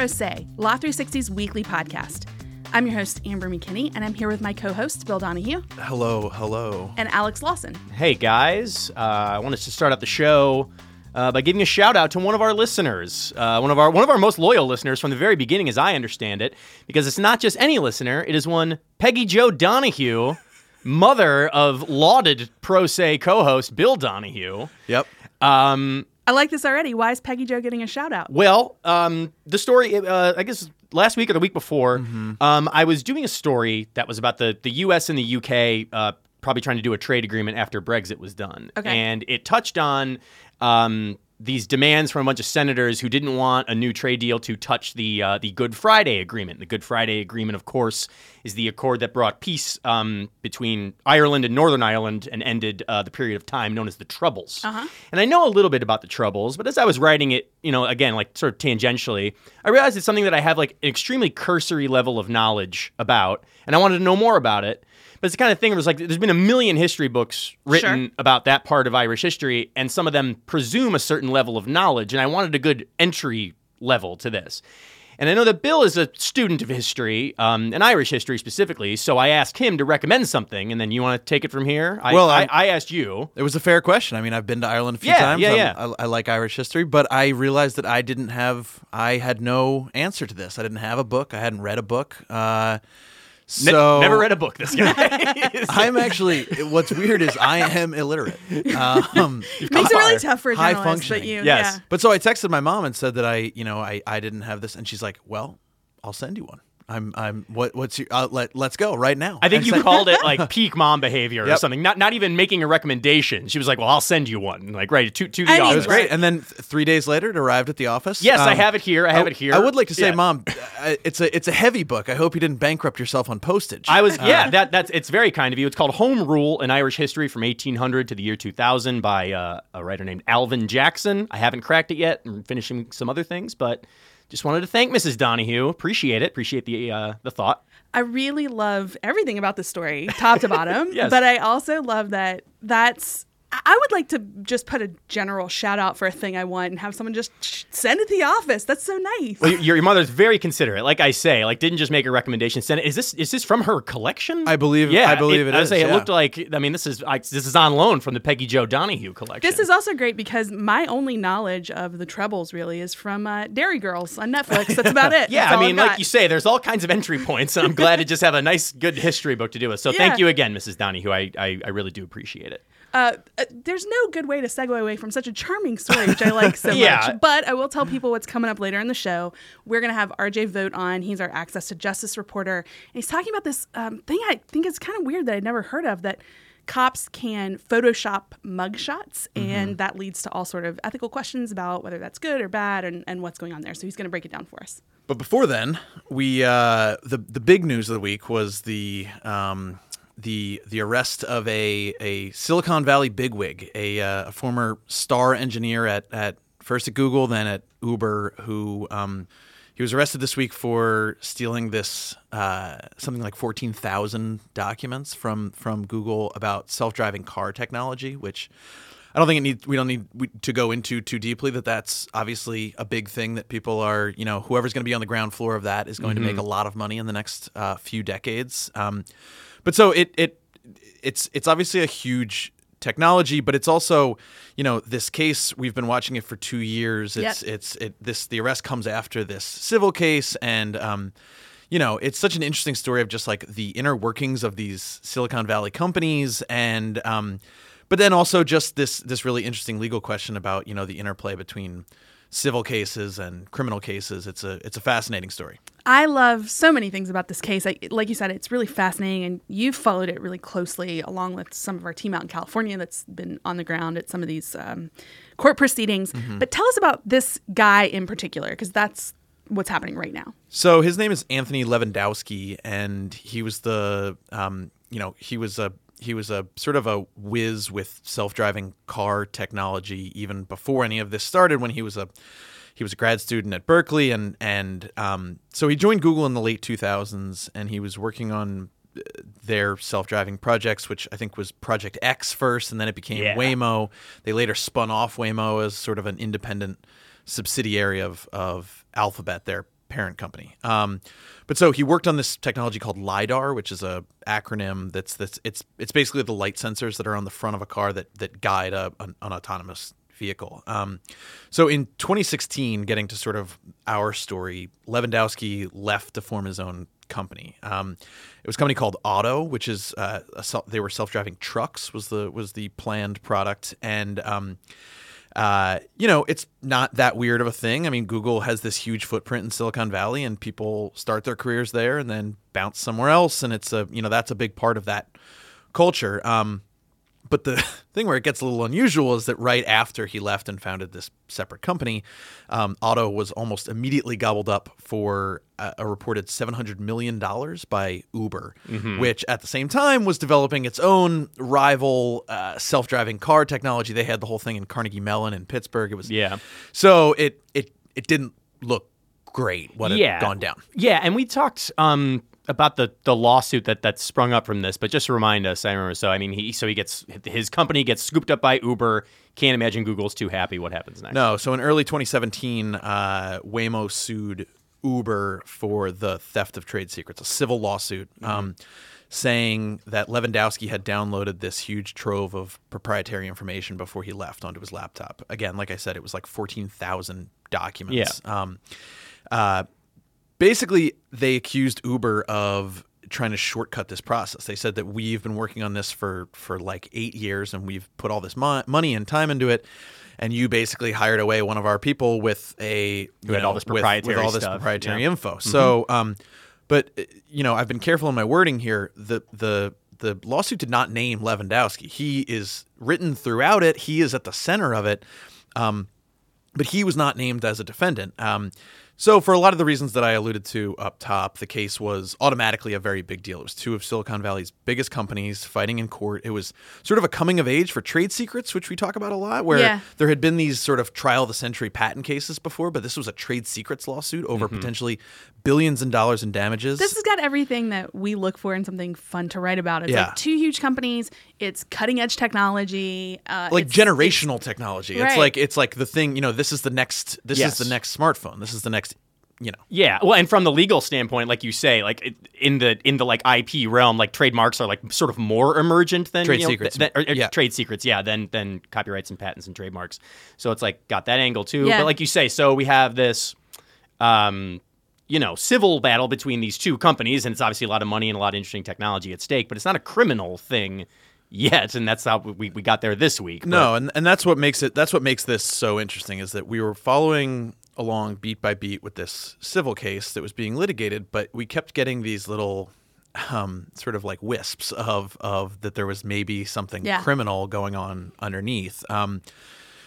Pro Say, Law 360's weekly podcast. I'm your host, Amber McKinney, and I'm here with my co host, Bill Donahue. Hello, hello. And Alex Lawson. Hey, guys. Uh, I wanted to start out the show. Uh, by giving a shout out to one of our listeners, uh, one of our one of our most loyal listeners from the very beginning, as I understand it, because it's not just any listener; it is one Peggy Joe Donahue, mother of lauded Pro Say co-host Bill Donahue. Yep. Um, I like this already. Why is Peggy Joe getting a shout out? Well, um, the story, uh, I guess last week or the week before, mm-hmm. um, I was doing a story that was about the, the U.S. and the U.K. Uh, probably trying to do a trade agreement after Brexit was done. Okay. And it touched on um, these demands from a bunch of senators who didn't want a new trade deal to touch the uh, the Good Friday Agreement. The Good Friday Agreement, of course, is the accord that brought peace um, between Ireland and Northern Ireland and ended uh, the period of time known as the Troubles. Uh-huh. And I know a little bit about the Troubles, but as I was writing it, you know, again, like sort of tangentially, I realized it's something that I have like an extremely cursory level of knowledge about, and I wanted to know more about it. But it's the kind of thing where it's like there's been a million history books written Sure. about that part of Irish history, and some of them presume a certain level of knowledge, and I wanted a good entry level to this. And I know that Bill is a student of history, um, and Irish history specifically, so I asked him to recommend something, and then you want to take it from here? I, Well, I, I'm- asked you. It was a fair question. I mean, I've been to Ireland a few Yeah, times. yeah, yeah. I, I like Irish history, but I realized that I didn't have, I had no answer to this. I didn't have a book. I hadn't read a book. Uh, Ne- never read a book, this guy. I'm actually. What's weird is I am illiterate. Um, Makes it really tough for a high journalist, but functioning. you, Yes. yeah. but so I texted my mom and said that I, you know, I, I didn't have this, and she's like, "Well, I'll send you one. I'm, I'm. What, what's your? Uh, let, let's go right now." I think And you so- called it like peak mom behavior or something. Not not even making a recommendation. She was like, "Well, I'll send you one." Like right to to the I mean. It was great. And then th- three days later, it arrived at the office. Yes, I Um, have it here. I have it here. I would like to say, Yeah. Mom, uh, it's a it's a heavy book. I hope you didn't bankrupt yourself on postage. I was Uh, yeah. That that's it's very kind of you. It's called Home Rule in Irish History from 1800 to the year 2000 by uh, a writer named Alvin Jackson. I haven't cracked it yet. I'm finishing some other things, but just wanted to thank Mrs. Donahue. Appreciate it. Appreciate the uh, the thought. I really love everything about the story, top to bottom. Yes. But I also love that that's. I- I would like to just put a general shout out for a thing I want and have someone just sh- send it to the office. That's so nice. Well, your, your mother's very considerate. Like I say, like didn't just make a recommendation. Send it. Is this is this from her collection? I believe- Yeah, I believe it I would is, say it looked like. I mean, this is I, this is on loan from the Peggy Joe Donahue collection. This is also great because my only knowledge of the Troubles really is from uh, Derry Girls on Netflix. That's about it. Yeah, That's I mean, like you say, there's all kinds of entry points, and I'm glad to just have a nice, good history book to do with. So Yeah. thank you again, Mrs. Donahue. I, I, I really do appreciate it. Uh, uh, there's no good way to segue away from such a charming story, which I like so Yeah. much. But I will tell people what's coming up later in the show. We're going to have RJ Vogt on. He's our Access to Justice reporter. And he's talking about this um, thing I think is kind of weird that I'd never heard of that cops can Photoshop mugshots. And that leads to all sort of ethical questions about whether that's good or bad and, and what's going on there. So he's going to break it down for us. But before then, we uh, the the big news of the week was the um, the the arrest of a a Silicon Valley bigwig, a, uh, a former star engineer at at first at Google, then at Uber, who um, he was arrested this week for stealing this uh, something like fourteen thousand documents from from Google about self driving car technology, which. I don't think it need we don't need to go into too deeply that that's obviously a big thing that people are you know whoever's going to be on the ground floor of that is going to make a lot of money in the next uh, few decades. Um, but so it it it's it's obviously a huge technology, but it's also you know this case we've been watching it for two years. It's Yep. it's it this the arrest comes after this civil case and. Um, you know, it's such an interesting story of just like the inner workings of these Silicon Valley companies, and um, but then also just this this really interesting legal question about you know the interplay between civil cases and criminal cases. It's a it's a fascinating story. I love so many things about this case. I, like you said, it's really fascinating, and you've followed it really closely, along with some of our team out in California that's been on the ground at some of these um, court proceedings. But tell us about this guy in particular, because that's what's happening right now. So his name is Anthony Levandowski, and he was the um, you know he was a he was a sort of a whiz with self-driving car technology even before any of this started. When he was a he was a grad student at Berkeley, and and um, so he joined Google in the late 2000s, and he was working on uh, their self-driving projects, which I think was Project X first, and then it became Yeah. Waymo. They later spun off Waymo as sort of an independent subsidiary of of Alphabet, their parent company. Um, but so he worked on this technology called lidar, which is a acronym that's that's it's it's basically the light sensors that are on the front of a car that that guide a, an, an autonomous vehicle. Um, so in 2016, getting to sort of our story, Levandowski left to form his own company. Um, it was a company called Otto, which is uh, a, they were self-driving trucks was the was the planned product, and um, uh, you know, it's not that weird of a thing. I mean, Google has this huge footprint in Silicon Valley, and people start their careers there and then bounce somewhere else, and it's a you know that's a big part of that culture. Um, but the thing where it gets a little unusual is that right after he left and founded this separate company, um, Otto was almost immediately gobbled up for a, a reported $700 million by Uber, Mm-hmm. which at the same time was developing its own rival uh, self driving car technology. They had the whole thing in Carnegie Mellon in Pittsburgh. It was Yeah. So it, it, it didn't look great what yeah. had gone down. Yeah, and we talked um, about the the lawsuit that that sprung up from this, but just to remind us, I remember. So I mean, he so he gets his company gets scooped up by Uber. Can't imagine Google's too happy. What happens next? No, so in early 2017, uh, Waymo sued Uber for the theft of trade secrets, a civil lawsuit, um, saying that Levandowski had downloaded this huge trove of proprietary information before he left onto his laptop. Again, like I said, it was like 14,000 documents. Um, uh, basically, they accused Uber of trying to shortcut this process. They said that we've been working on this for for like eight years, and we've put all this mo- money and time into it. And you basically hired away one of our people with a you had know, all this proprietary with- with, all this stuff, proprietary yeah. info. So, um, but you know, I've been careful in my wording here. The the the lawsuit did not name Levandowski. He is written throughout it. He is at the center of it. Um, but he was not named as a defendant. Um, so, for a lot of the reasons that I alluded to up top, the case was automatically a very big deal. It was two of Silicon Valley's biggest companies fighting in court. It was sort of a coming of age for trade secrets, which we talk about a lot, where Yeah. there had been these sort of trial of the century patent cases before, but this was a trade secrets lawsuit over potentially billions in dollars in damages. This has got everything that we look for in something fun to write about. It's Yeah. like two huge companies. It's cutting edge technology. Uh, like it's- generational technology. It's like it's like the thing, you know, this is the next this Yes. is the next smartphone. This is the next, you know. Yeah, well, and from the legal standpoint, like you say, like in the in the like IP realm, like trademarks are like sort of more emergent than Trade you know, secrets. th- th- or- or Yeah. trade secrets, yeah, than than copyrights and patents and trademarks. So it's like got that angle too. Yeah. But like you say, so we have this, um, you know, civil battle between these two companies, and it's obviously a lot of money and a lot of interesting technology at stake. But it's not a criminal thing yet, and that's how we, we got there this week. No, and, and that's what makes it that's what makes this so interesting is that we were following along beat by beat with this civil case that was being litigated, but we kept getting these little um, sort of like wisps of of that there was maybe something Yeah. criminal going on underneath. Um,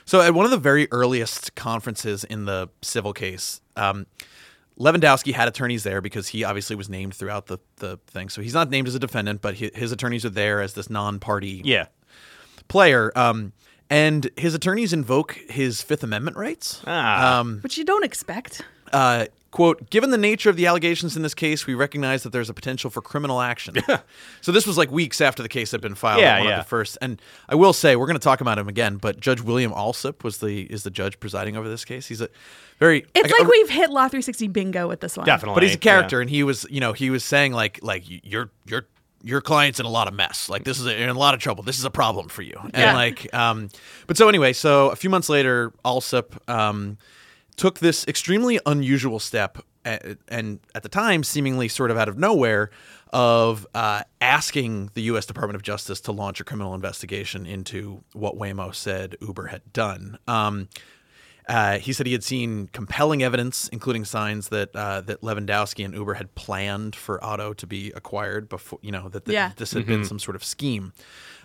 so at one of the very earliest conferences in the civil case, um, Levandowski had attorneys there because he obviously was named throughout the, the thing. So he's not named as a defendant, but hi- his attorneys are there as this non-party yeah, player. Um, and his attorneys invoke his Fifth Amendment rights. Ah. Um, which you don't expect. uh, quote, given the nature of the allegations in this case, we recognize that there's a potential for criminal action. so this was like weeks after the case had been filed. Yeah, one yeah. of the first. And I will say, we're going to talk about him again, but Judge William Alsup was the is the judge presiding over this case. He's a very It's I- like I- we've hit Law 360 bingo with this one. definitely. but he's a yeah. character, and he was, you know, he was saying like, like your your your client's in a lot of mess. Like this is a, in a lot of trouble. This is a problem for you. And Yeah. like, um, but so anyway, so a few months later, Alsup um, took this extremely unusual step, at, and at the time, seemingly sort of out of nowhere, of uh, asking the U.S. Department of Justice to launch a criminal investigation into what Waymo said Uber had done. Um, uh, he said he had seen compelling evidence, including signs that uh, that Levandowski and Uber had planned for Otto to be acquired before, you know, that, that Yeah. this had been some sort of scheme.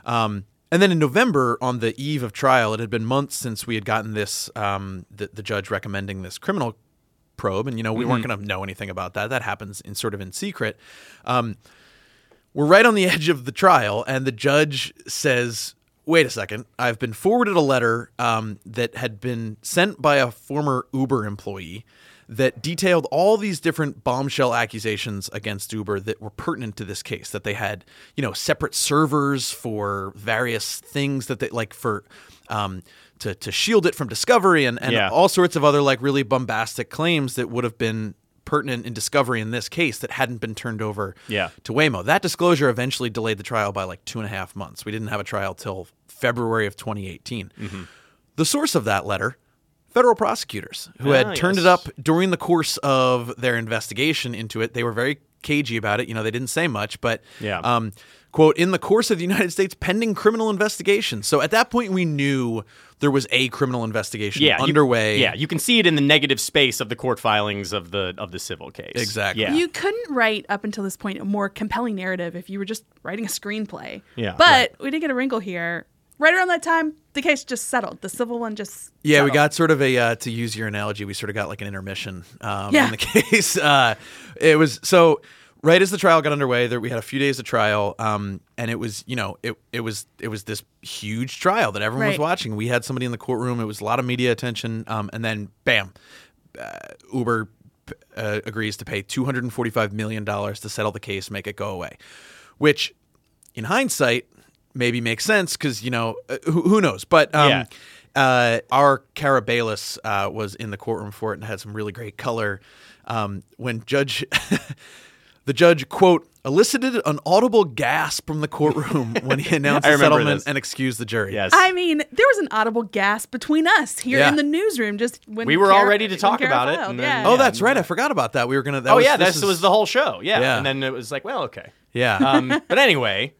Um, and then in November, on the eve of trial, it had been months since we had gotten this, um, the, the judge recommending this criminal probe, and you know we weren't going to know anything about that. That happens in sort of in secret. Um, we're right on the edge of the trial, and the judge says, "Wait a second! I've been forwarded a letter um, that had been sent by a former Uber employee." That detailed all these different bombshell accusations against Uber that were pertinent to this case. That they had, you know, separate servers for various things that they like for um, to to shield it from discovery and and Yeah. all sorts of other like really bombastic claims that would have been pertinent in discovery in this case that hadn't been turned over Yeah. to Waymo. That disclosure eventually delayed the trial by like two and a half months. We didn't have a trial till February of 2018. Mm-hmm. The source of that letter, federal prosecutors who had Ah, turned yes. it up during the course of their investigation into it. They were very cagey about it. You know, they didn't say much, but Yeah. um, quote, in the course of the United States pending criminal investigation. So at that point, we knew there was a criminal investigation yeah, you- underway. yeah, you can see it in the negative space of the court filings of the of the civil case. Exactly. Yeah. You couldn't write up until this point a more compelling narrative if you were just writing a screenplay. Yeah, But right. we did get a wrinkle here. Right around that time, the case just settled. The civil one just Yeah, we got sort of a uh, to use your analogy, we sort of got like an intermission um, Yeah. in the case. Uh, it was so right as the trial got underway. There we had a few days of trial, um, and it was you know it it was it was this huge trial that everyone was watching. We had somebody in the courtroom. It was a lot of media attention, um, and then bam, uh, Uber uh, agrees to pay two hundred and forty five million dollars to settle the case, make it go away, which in hindsight maybe makes sense because you know uh, who, who knows but um, Yeah. uh, our Cara Bayles uh, was in the courtroom for it and had some really great color um, when judge the judge quote elicited an audible gasp from the courtroom when he announced the remember settlement this. and excused the jury Yes. I mean, there was an audible gasp between us here Yeah. in the newsroom just when We were all ready to talk Cara about it, filed. and then- yeah. oh that's right i forgot about that we were gonna that oh was, yeah, this this is- was the whole show. Yeah. Yeah. and then it was like, well, okay. yeah Um, but anyway,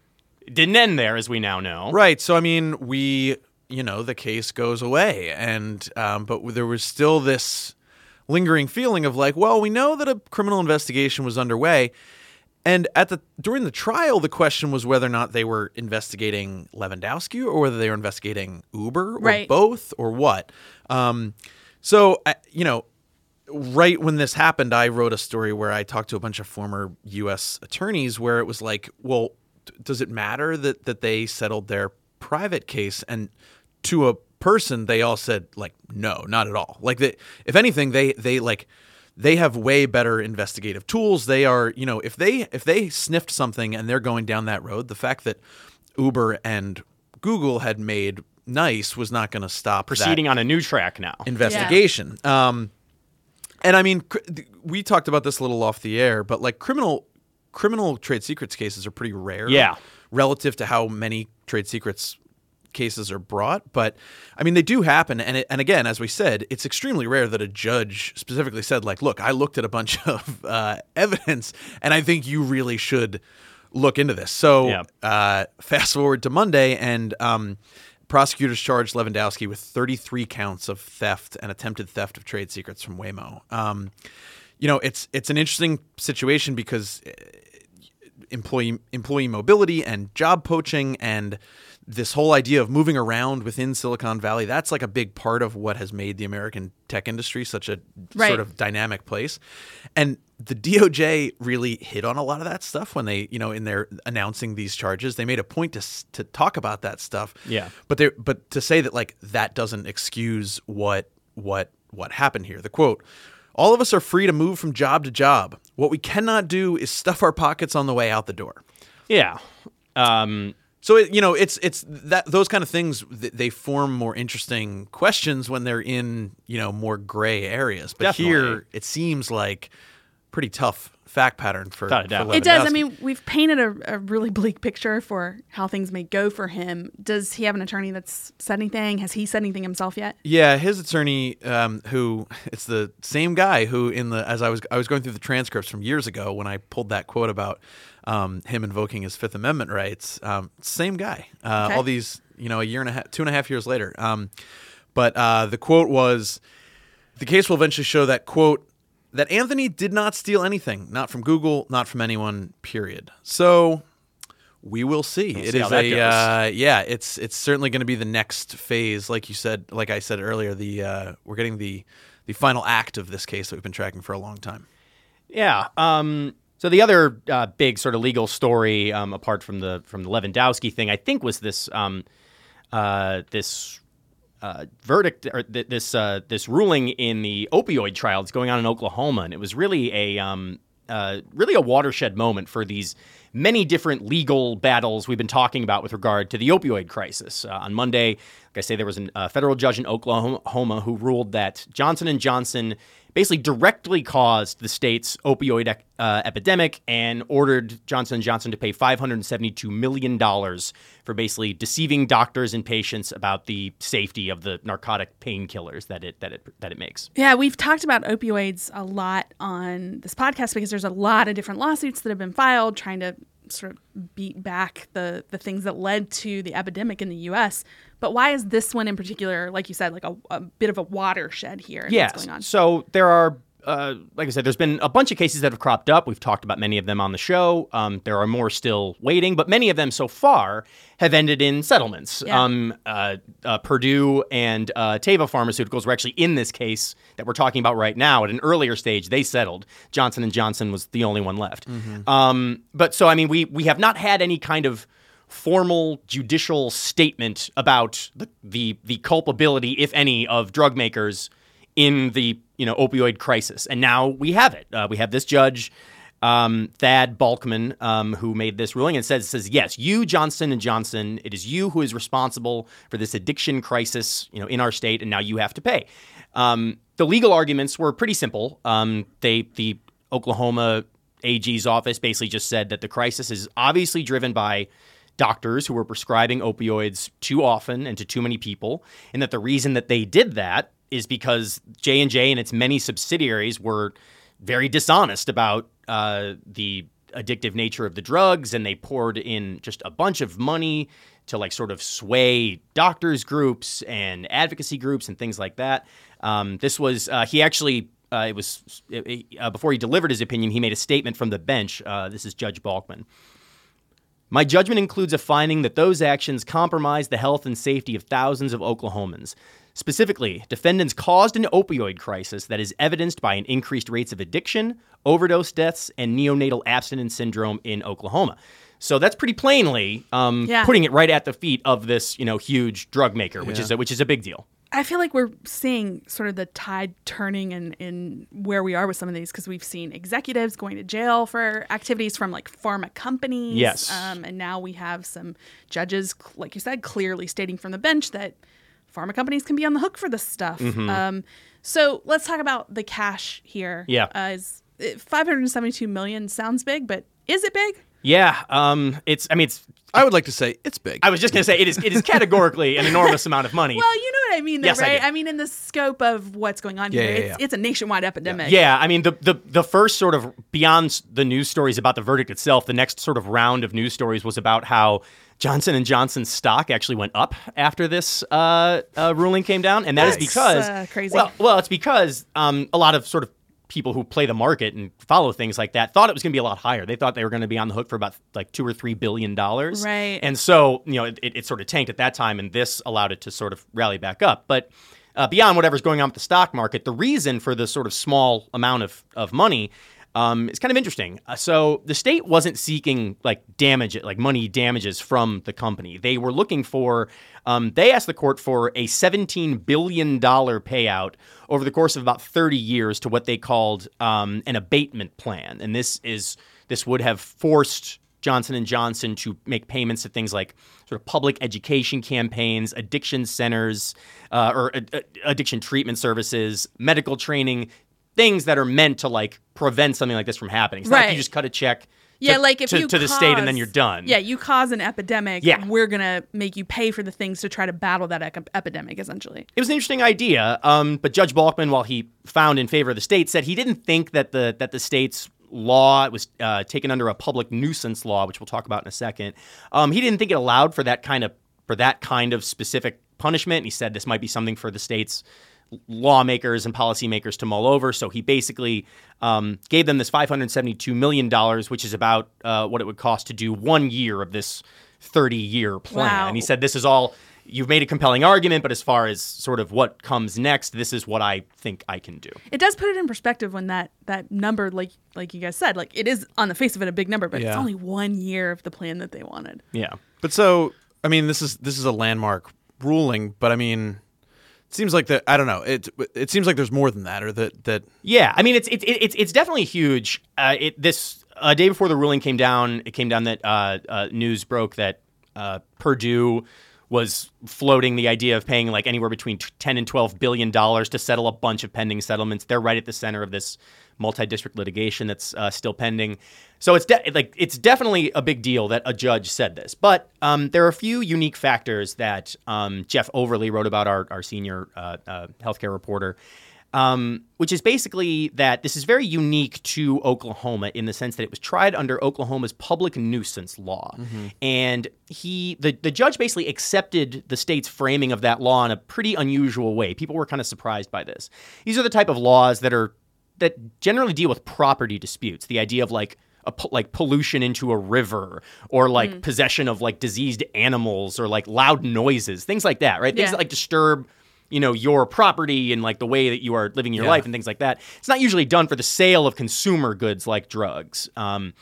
it didn't end there, as we now know. Right. So I mean, we, you know, the case goes away, and um, but there was still this lingering feeling of like, well, we know that a criminal investigation was underway, and at the during the trial, the question was whether or not they were investigating Levandowski or whether they were investigating Uber or Right. both or what. Um, so I- you know. Right when this happened, I wrote a story where I talked to a bunch of former U.S. attorneys, where it was like, well, d- does it matter that that they settled their private case? And to a person, they all said like, no, not at all. Like that, if anything, they they like they have way better investigative tools. They are, you know, if they if they sniffed something and they're going down that road, the fact that Uber and Google had made nice was not going to stop that Proceeding on a new track now. investigation. Um, and I mean, cr- th- we talked about this a little off the air, but like criminal criminal trade secrets cases are pretty rare. Yeah. Relative to how many trade secrets cases are brought, but I mean they do happen, and it, and again, as we said, it's extremely rare that a judge specifically said like, "Look, I looked at a bunch of uh, evidence, and I think you really should look into this." So, Yeah. uh, fast forward to Monday, and um, prosecutors charged Levandowski with 33 counts of theft and attempted theft of trade secrets from Waymo. Um, you know, it's it's an interesting situation because uh, employee employee mobility and job poaching and this whole idea of moving around within Silicon Valley that's like a big part of what has made the American tech industry such a Right. sort of dynamic place and the DOJ really hit on a lot of that stuff when they you know in their announcing these charges they made a point to to talk about that stuff Yeah. but they but to say that like that doesn't excuse what what what happened here. The quote all of us are free to move from job to job. What we cannot do is stuff our pockets on the way out the door. Yeah. Um, So it, you know, it's it's that those kind of things th- they form more interesting questions when they're in you know more gray areas. But Definitely. here it seems like pretty tough fact pattern for, for. It does. I mean, we've painted a, a really bleak picture for how things may go for him. Does he have an attorney that's said anything? Has he said anything himself yet? Yeah, his attorney, um, who it's the same guy who in the as I was I was going through the transcripts from years ago when I pulled that quote about um, him invoking his Fifth Amendment rights. Um, same guy. Uh, Okay. All these, you know, a year and a half, two and a half years later. Um, but uh, the quote was, "The case will eventually show that quote." That Anthony did not steal anything, not from Google, not from anyone. Period. So we will see. It see is a uh, yeah. It's it's certainly going to be the next phase, like you said, like I said earlier. The uh, we're getting the the final act of this case that we've been tracking for a long time. Yeah. Um, so the other uh, big sort of legal story, um, apart from the from the Levandowski thing, I think was this um, uh, this uh, verdict or th- this uh, this ruling in the opioid trial that's going on in Oklahoma, and it was really a um, uh, really a watershed moment for these many different legal battles we've been talking about with regard to the opioid crisis. Uh, on Monday, I say, there was a uh, federal judge in Oklahoma who ruled that Johnson and Johnson basically directly caused the state's opioid uh, epidemic and ordered Johnson & Johnson to pay $572 million for basically deceiving doctors and patients about the safety of the narcotic painkillers that it, that, it, that it makes. Yeah, we've talked about opioids a lot on this podcast because there's a lot of different lawsuits that have been filed trying to sort of beat back the the things that led to the epidemic in the U.S. But why is this one in particular, like you said, like a, a bit of a watershed here? Yes. So there are uh, like I said, there's been a bunch of cases that have cropped up. We've talked about many of them on the show. Um, there are more still waiting, but many of them so far have ended in settlements. Yeah. Um, uh, uh, Purdue and uh, Teva Pharmaceuticals were actually in this case that we're talking about right now. At an earlier stage, they settled. Johnson and Johnson was the only one left. Mm-hmm. Um, but so I mean, we we have not had any kind of formal judicial statement about the, the the culpability, if any, of drug makers in the you know opioid crisis, and now we have it. Uh, we have this judge, um, Thad Balkman, um, who made this ruling and says says yes, you Johnson and Johnson, it is you who is responsible for this addiction crisis, you know, in our state, and now you have to pay. Um, the legal arguments were pretty simple. Um, they the Oklahoma AG's office basically just said that the crisis is obviously driven by doctors who were prescribing opioids too often and to too many people, and that the reason that they did that is because J and J and its many subsidiaries were very dishonest about uh, the addictive nature of the drugs, and they poured in just a bunch of money to like sort of sway doctors groups and advocacy groups and things like that. Um, this was uh, he actually. Uh, it was uh, before he delivered his opinion. He made a statement from the bench. Uh, this is Judge Balkman. My judgment includes a finding that those actions compromise the health and safety of thousands of Oklahomans. Specifically, defendants caused an opioid crisis that is evidenced by an increased rates of addiction, overdose deaths, and neonatal abstinence syndrome in Oklahoma. So that's pretty plainly um, Yeah. putting it right at the feet of this, you know, huge drug maker, which Yeah. is a, which is a big deal. I feel like we're seeing sort of the tide turning in, in where we are with some of these because we've seen executives going to jail for activities from like pharma companies. Yes. Um, and now we have some judges, like you said, clearly stating from the bench that pharma companies can be on the hook for this stuff. Um, so let's talk about the cash here. Yeah. Uh, is, 572 million sounds big, but is it big? Yeah, um, it's. I mean, it's. I would like to say it's big. I was just gonna say it is. It is categorically an enormous amount of money. Well, you know what I mean, though, Yes, I right? do. I, mean, in the scope of what's going on Yeah, here, yeah, it's, yeah. it's a nationwide epidemic. Yeah, I mean the, the the first sort of beyond the news stories about the verdict itself, the next sort of round of news stories was about how Johnson and Johnson's stock actually went up after this uh, uh, ruling came down, and that is That's, because uh, crazy. Well, well, it's because um, a lot of sort of people who play the market and follow things like that thought it was going to be a lot higher. They thought they were going to be on the hook for about like two or three billion dollars, Right. And so you know it, it, it sort of tanked at that time, and this allowed it to sort of rally back up, but uh, beyond whatever's going on with the stock market, the reason for this sort of small amount of, of money um, is kind of interesting. Uh, so the state wasn't seeking like damage, like money damages from the company. They were looking for, um, they asked the court for a $17 billion payout over the course of about 30 years to what they called um, an abatement plan. And this is, this would have forced Johnson and Johnson to make payments to things like sort of public education campaigns, addiction centers, uh, or uh, addiction treatment services, medical training, things that are meant to like prevent something like this from happening. It's not like Right. you just cut a check. Yeah, to, like if to, you to the state and then you're done. Yeah, you cause an epidemic. Yeah. we're gonna make you pay for the things to try to battle that epidemic. Essentially, It was an interesting idea, um, but Judge Balkman, while he found in favor of the state, said he didn't think that the that the state's law it was uh, taken under a public nuisance law, which we'll talk about in a second. Um, he didn't think it allowed for that kind of for that kind of specific punishment. He said this might be something for the state's lawmakers and policymakers to mull over. So he basically um, gave them this $572 million, which is about uh, what it would cost to do one year of this 30 year plan. Wow. And he said, This is all, you've made a compelling argument, but as far as sort of what comes next, this is what I think I can do. it does put it in perspective when that that number, like like you guys said, like it is on the face of it a big number, but it's only one year of the plan that they wanted. Yeah. But so, I mean, this is this is a landmark ruling, but I mean, it seems like that. I don't know. It it seems like there's more than that, or that that Yeah, I mean it's it's it's it's definitely huge. Uh, it this a day before the ruling came down, it came down that uh, uh, news broke that uh, Purdue was floating the idea of paying like anywhere between 10 and 12 billion dollars to settle a bunch of pending settlements. They're right at the center of this multi-district litigation that's uh, still pending. So it's de- like it's definitely a big deal that a judge said this. But um, there are a few unique factors that um, Jeff Overley wrote about, our, our senior uh, uh, healthcare reporter um, which is basically that this is very unique to Oklahoma in the sense that it was tried under Oklahoma's public nuisance law, mm-hmm. and he the the judge basically accepted the state's framing of that law in a pretty unusual way. People were kind of surprised by this. These are the type of laws that are that generally deal with property disputes. The idea of like a, like pollution into a river or like mm. possession of like diseased animals or like loud noises, things like that, right? Things that like disturb you know your property and like the way that you are living your yeah. life and things like that. It's not usually done for the sale of consumer goods like drugs. Um,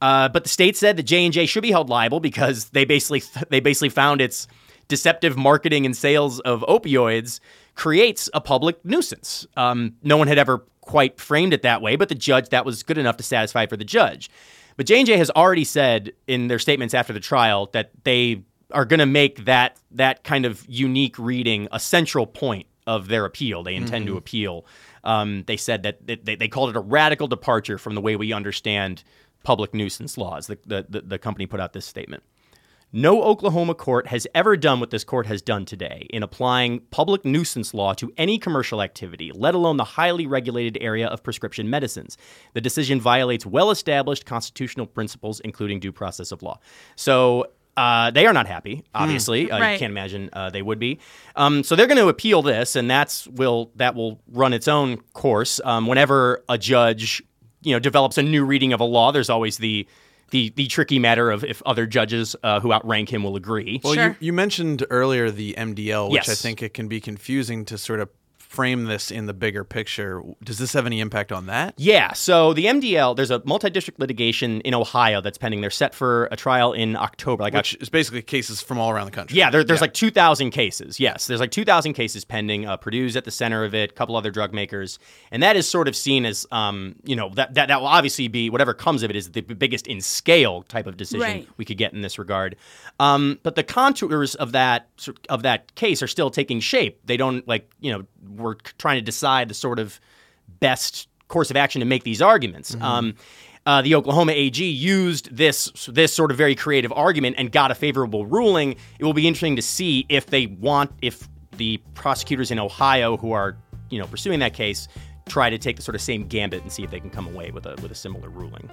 uh, but the state said that J and J should be held liable because they basically they basically found its deceptive marketing and sales of opioids creates a public nuisance. Um, no one had ever quite framed it that way, but the judge that was good enough to satisfy for the judge. But J and J has already said in their statements after the trial that they are going to make that that kind of unique reading a central point of their appeal. They intend mm-hmm. to appeal. Um, they said that they, they called it a radical departure from the way we understand public nuisance laws. The, the, the company put out this statement. No Oklahoma court has ever done what this court has done today in applying public nuisance law to any commercial activity, let alone the highly regulated area of prescription medicines. The decision violates well established constitutional principles, including due process of law. So, uh, they are not happy, obviously. Mm, right. uh, you can't imagine uh, they would be. Um, so they're going to appeal this, and that's will that will run its own course. Um, whenever a judge, you know, develops a new reading of a law, there's always the the the tricky matter of if other judges uh, who outrank him will agree. Well, sure. you, you mentioned earlier the MDL, which yes. I think it can be confusing to sort of frame this in the bigger picture. Does this have any impact on that? Yeah. So the MDL, there's a multi-district litigation in Ohio that's pending. They're set for a trial in October. Like Which is basically cases from all around the country. Yeah, there, there's yeah. like 2,000 cases. Yes, there's like 2,000 cases pending. Uh, Purdue's at the center of it, a couple other drug makers, and that is sort of seen as, um, you know, that, that that will obviously be whatever comes of it is the biggest in scale type of decision right. we could get in this regard. Um, but the contours of that of that case are still taking shape. They don't like you know we're trying to decide the sort of best course of action to make these arguments. Mm-hmm. Um, uh, the Oklahoma AG used this this sort of very creative argument and got a favorable ruling. It will be interesting to see if they want if the prosecutors in Ohio who are you know pursuing that case try to take the sort of same gambit and see if they can come away with a with a similar ruling.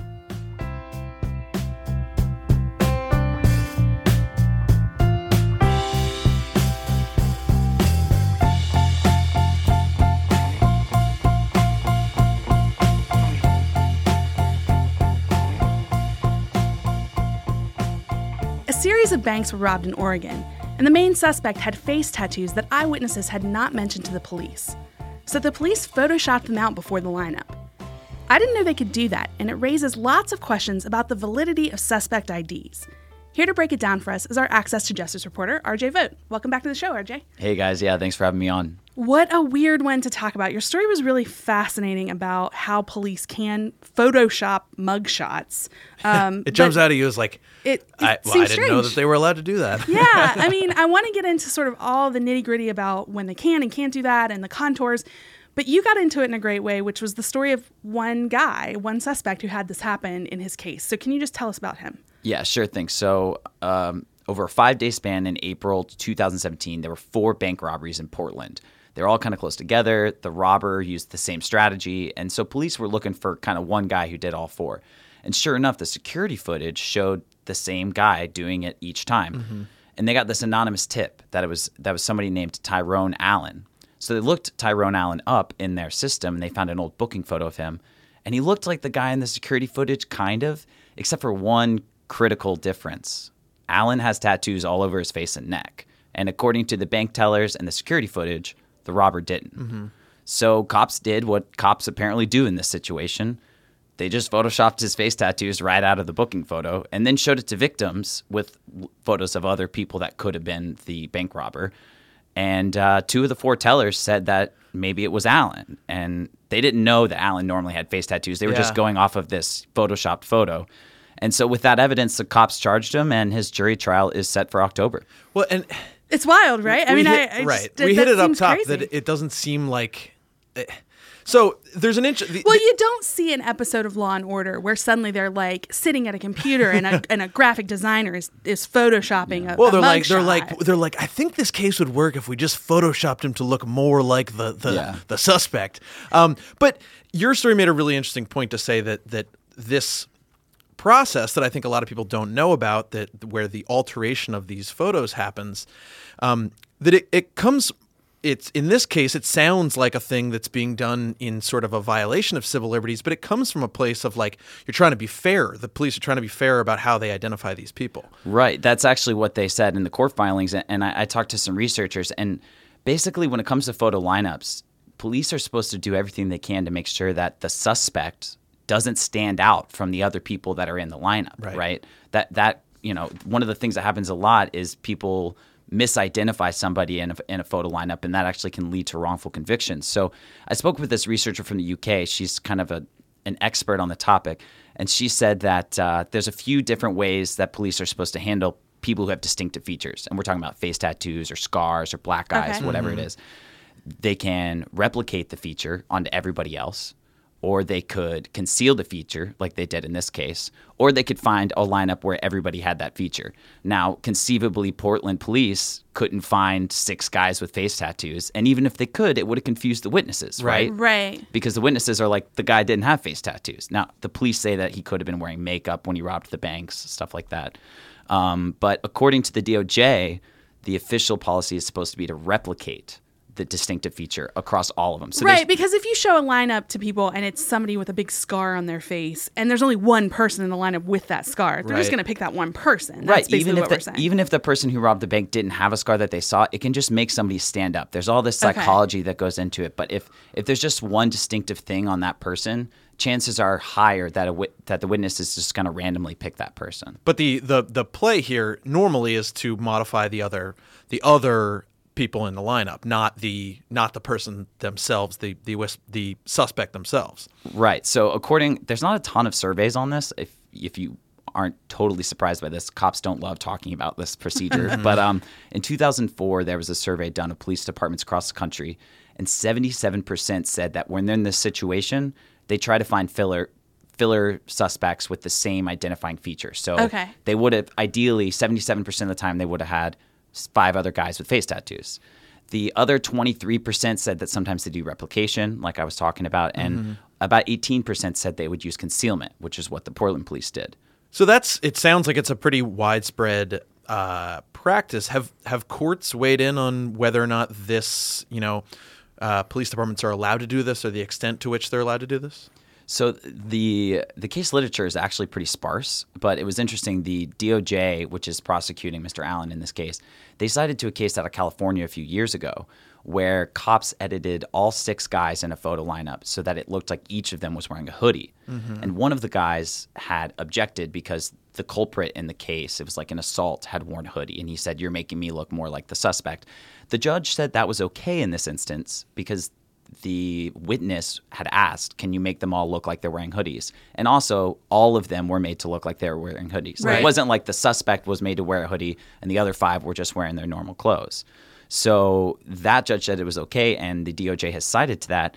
Of banks were robbed in Oregon, and the main suspect had face tattoos that eyewitnesses had not mentioned to the police. So the police photoshopped them out before the lineup. I didn't know they could do that, and it raises lots of questions about the validity of suspect IDs. Here to break it down for us is our Access to Justice reporter, RJ Vogt. Welcome back to the show, RJ. Hey guys, yeah, thanks for having me on. What a weird one to talk about. Your story was really fascinating about how police can Photoshop mugshots. Um, it jumps out at you as like, it, it I, well, I, didn't know that they were allowed to do that. yeah, I mean, I want to get into sort of all the nitty gritty about when they can and can't do that and the contours. But you got into it in a great way, which was the story of one guy, one suspect who had this happen in his case. So, can you just tell us about him? Yeah, sure thing. So, um, over a five day span in April 2017, there were four bank robberies in Portland. They're all kind of close together. The robber used the same strategy. And so police were looking for kind of one guy who did all four. And sure enough, the security footage showed the same guy doing it each time. Mm-hmm. And they got this anonymous tip that it was that was somebody named Tyrone Allen. So they looked Tyrone Allen up in their system and they found an old booking photo of him. And he looked like the guy in the security footage, kind of, except for one critical difference. Allen has tattoos all over his face and neck. And according to the bank tellers and the security footage, the robber didn't. Mm-hmm. So cops did what cops apparently do in this situation. They just photoshopped his face tattoos right out of the booking photo and then showed it to victims with photos of other people that could have been the bank robber. And uh, two of the four tellers said that maybe it was Allen. And they didn't know that Allen normally had face tattoos. They were yeah. just going off of this photoshopped photo. And so, with that evidence, the cops charged him, and his jury trial is set for October. Well, and It's wild, right? I mean, hit, I, I right. Just, we hit it up top crazy. that it doesn't seem like. eh. So there's an inch. The, Well, the- you don't see an episode of Law and Order where suddenly they're like sitting at a computer and a, and a graphic designer is, is photoshopping a well, they're like they're mugshot. like they're like. I think this case would work if we just photoshopped him to look more like the the, Yeah. the suspect. Um, but your story made a really interesting point to say that that this process that I think a lot of people don't know about that where the alteration of these photos happens, um, that it, it comes. It's in this case, it sounds like a thing that's being done in sort of a violation of civil liberties, but it comes from a place of like you're trying to be fair. The police are trying to be fair about how they identify these people. Right. That's actually what they said in the court filings. And I, I talked to some researchers. And basically, when it comes to photo lineups, police are supposed to do everything they can to make sure that the suspect doesn't stand out from the other people that are in the lineup. Right. That, that, you know, one of the things that happens a lot is people misidentify somebody in a, in a photo lineup, and that actually can lead to wrongful convictions. So I spoke with this researcher from the UK. She's kind of a, an expert on the topic, and she said that uh, there's a few different ways that police are supposed to handle people who have distinctive features, and we're talking about face tattoos or scars or black eyes, Okay. whatever it is. They can replicate the feature onto everybody else, or they could conceal the feature like they did in this case, or they could find a lineup where everybody had that feature. Now, conceivably, Portland police couldn't find six guys with face tattoos, and even if they could, it would have confused the witnesses, Right. right? right. Because the witnesses are like, the guy didn't have face tattoos. Now, the police say that he could have been wearing makeup when he robbed the banks, stuff like that. Um, but according to the DOJ, the official policy is supposed to be to replicate the distinctive feature across all of them. So right, because if you show a lineup to people and it's somebody with a big scar on their face, and there's only one person in the lineup with that scar, they're just going to pick that one person. That's right basically even what if we're the, even if the person who robbed the bank didn't have a scar that they saw it can just make somebody stand up there's all this Okay. psychology that goes into it but if if there's just one distinctive thing on that person chances are higher that a wit- that the witness is just going to randomly pick that person But the, the the play here normally is to modify the other the other people in the lineup, not the not the person themselves, the the wis- the suspect themselves. Right. So according, there's not a ton of surveys on this. If if you aren't totally surprised by this, cops don't love talking about this procedure. but um, in 2004, there was a survey done of police departments across the country, and 77% said that when they're in this situation, they try to find filler filler suspects with the same identifying features. So Okay. they would have ideally 77% of the time they would have had s- five other guys with face tattoos. The other 23% said that sometimes they do replication, like I was talking about, and about 18% said they would use concealment, which is what the Portland police did. So that's it. Sounds like it's a pretty widespread uh, practice. Have have courts weighed in on whether or not this you know uh, police departments are allowed to do this, or the extent to which they're allowed to do this? So the the case literature is actually pretty sparse, but it was interesting. The DOJ, which is prosecuting Mr. Allen in this case, they cited to a case out of California a few years ago where cops edited all six guys in a photo lineup so that it looked like each of them was wearing a hoodie. Mm-hmm. And one of the guys had objected because the culprit in the case, it was like an assault, had worn a hoodie, and he said, "You're making me look more like the suspect." The judge said that was okay in this instance because the witness had asked, "Can you make them all look like they're wearing hoodies?" And also, all of them were made to look like they were wearing hoodies. Right. It wasn't like the suspect was made to wear a hoodie and the other five were just wearing their normal clothes. So that judge said it was okay, and the DOJ has cited to that.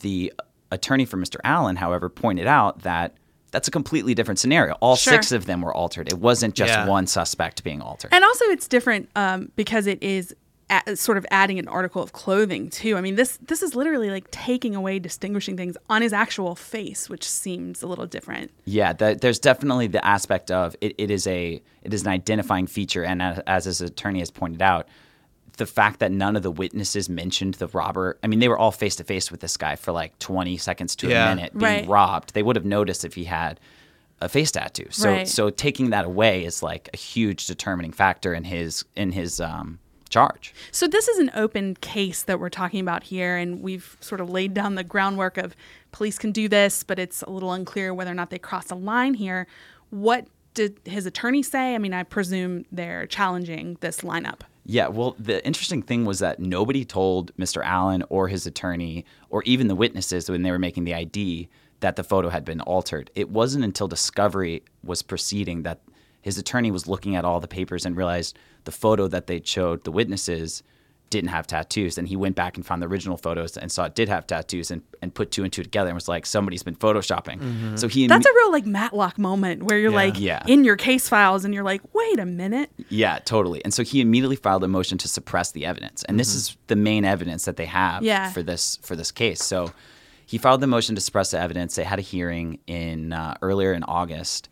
The attorney for Mr. Allen, however, pointed out that that's a completely different scenario. All Sure. six of them were altered. It wasn't just Yeah. one suspect being altered. And also, it's different um, because it is a- sort of adding an article of clothing too. I mean, this this is literally like taking away distinguishing things on his actual face, which seems a little different. Yeah, that, there's definitely the aspect of it, it is a it is an identifying feature, and as, as his attorney has pointed out, the fact that none of the witnesses mentioned the robber. I mean, they were all face to face with this guy for like 20 seconds to Yeah. a minute being Right. robbed. They would have noticed if he had a face tattoo. So Right. so taking that away is like a huge determining factor in his in his um, charge. So this is an open case that we're talking about here, and we've sort of laid down the groundwork of police can do this, but it's a little unclear whether or not they cross a line here. What did his attorney say? I mean, I presume they're challenging this lineup. Yeah, well, the interesting thing was that nobody told Mr. Allen or his attorney or even the witnesses when they were making the ID that the photo had been altered. It wasn't until discovery was proceeding that his attorney was looking at all the papers and realized the photo that they showed the witnesses didn't have tattoos. And he went back and found the original photos and saw it did have tattoos and, and put two and two together and was like, somebody's been photoshopping. So he That's a real like Matlock moment where you're Yeah. like Yeah. in your case files and you're like, wait a minute. Yeah, totally. And so he immediately filed a motion to suppress the evidence. And this is the main evidence that they have Yeah. for this for this case. So he filed the motion to suppress the evidence. They had a hearing in uh, earlier in August.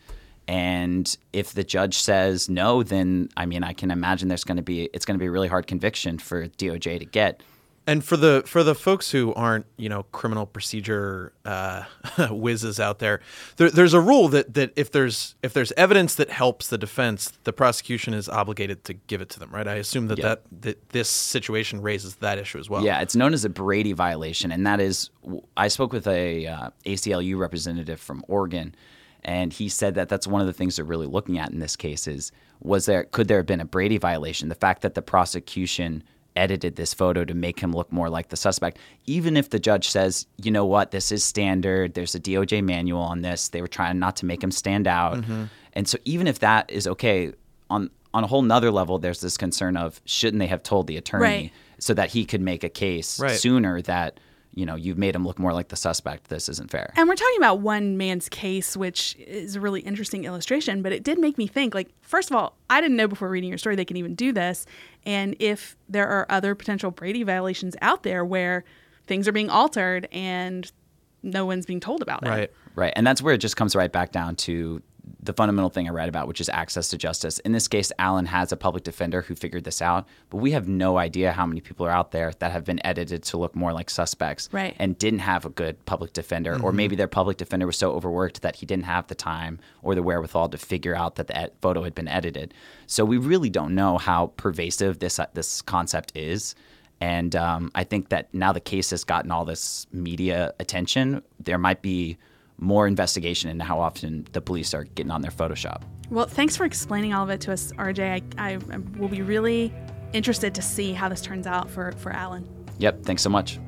And if the judge says no, then I mean I can imagine there's going to be it's going to be a really hard conviction for DOJ to get. And for the for the folks who aren't you know criminal procedure uh, whizzes out there, there, there's a rule that that if there's if there's evidence that helps the defense, the prosecution is obligated to give it to them, right? I assume that Yeah. that, that this situation raises that issue as well. Yeah, it's known as a Brady violation, and that is. I spoke with a uh, ACLU representative from Oregon, and he said that that's one of the things they're really looking at in this case is was there could there have been a Brady violation? The fact that the prosecution edited this photo to make him look more like the suspect, even if the judge says, you know what, this is standard. There's a DOJ manual on this. They were trying not to make him stand out, mm-hmm. and so even if that is okay on on a whole nother level, there's this concern of shouldn't they have told the attorney Right. so that he could make a case Right. sooner that you know you've made him look more like the suspect. This isn't fair. And we're talking about one man's case, which is a really interesting illustration, but it did make me think like, first of all, I didn't know before reading your story they can even do this. And if there are other potential Brady violations out there where things are being altered and no one's being told about it. right. Right. And that's where it just comes right back down to the fundamental thing I read about, which is access to justice. In this case, Allen has a public defender who figured this out, but we have no idea how many people are out there that have been edited to look more like suspects Right. and didn't have a good public defender, or maybe their public defender was so overworked that he didn't have the time or the wherewithal to figure out that the ed- photo had been edited. So we really don't know how pervasive this uh, this concept is. And um, I think that now the case has gotten all this media attention, there might be more investigation into how often the police are getting on their Photoshop. Well, thanks for explaining all of it to us, RJ. I, I, I will be really interested to see how this turns out for, for Alan. Yep, thanks so much.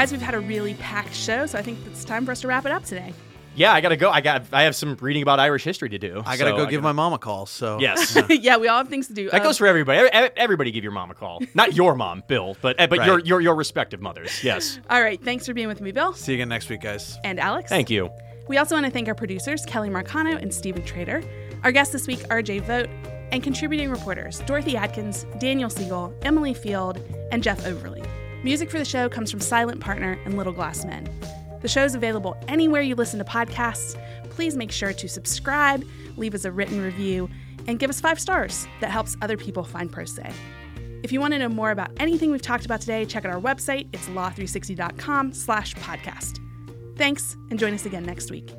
Guys, we've had a really packed show, so I think it's time for us to wrap it up today. Yeah, I gotta go. I got. I have some reading about Irish history to do. I gotta so go give gotta- my mom a call. So Yes. yeah, we all have things to do. That Um, goes for everybody. Everybody give your mom a call. Not your mom, Bill, but eh, but Right. your your your respective mothers. Yes. all right, thanks for being with me, Bill See you again next week, guys. and Alex. Thank you. We also want to thank our producers, Kelly Marcano and Stephen Trader, our guests this week, RJ Vogt, and contributing reporters, Dorothy Atkins, Daniel Siegel, Emily Field, and Jeff Overley. Music for the show comes from Silent Partner and Little Glass Men. The show is available anywhere you listen to podcasts. Please make sure to subscribe, leave us a written review, and give us five stars. That helps other people find Pro Say. If you want to know more about anything we've talked about today, check out our website. It's law360.com slash podcast. Thanks, and join us again next week.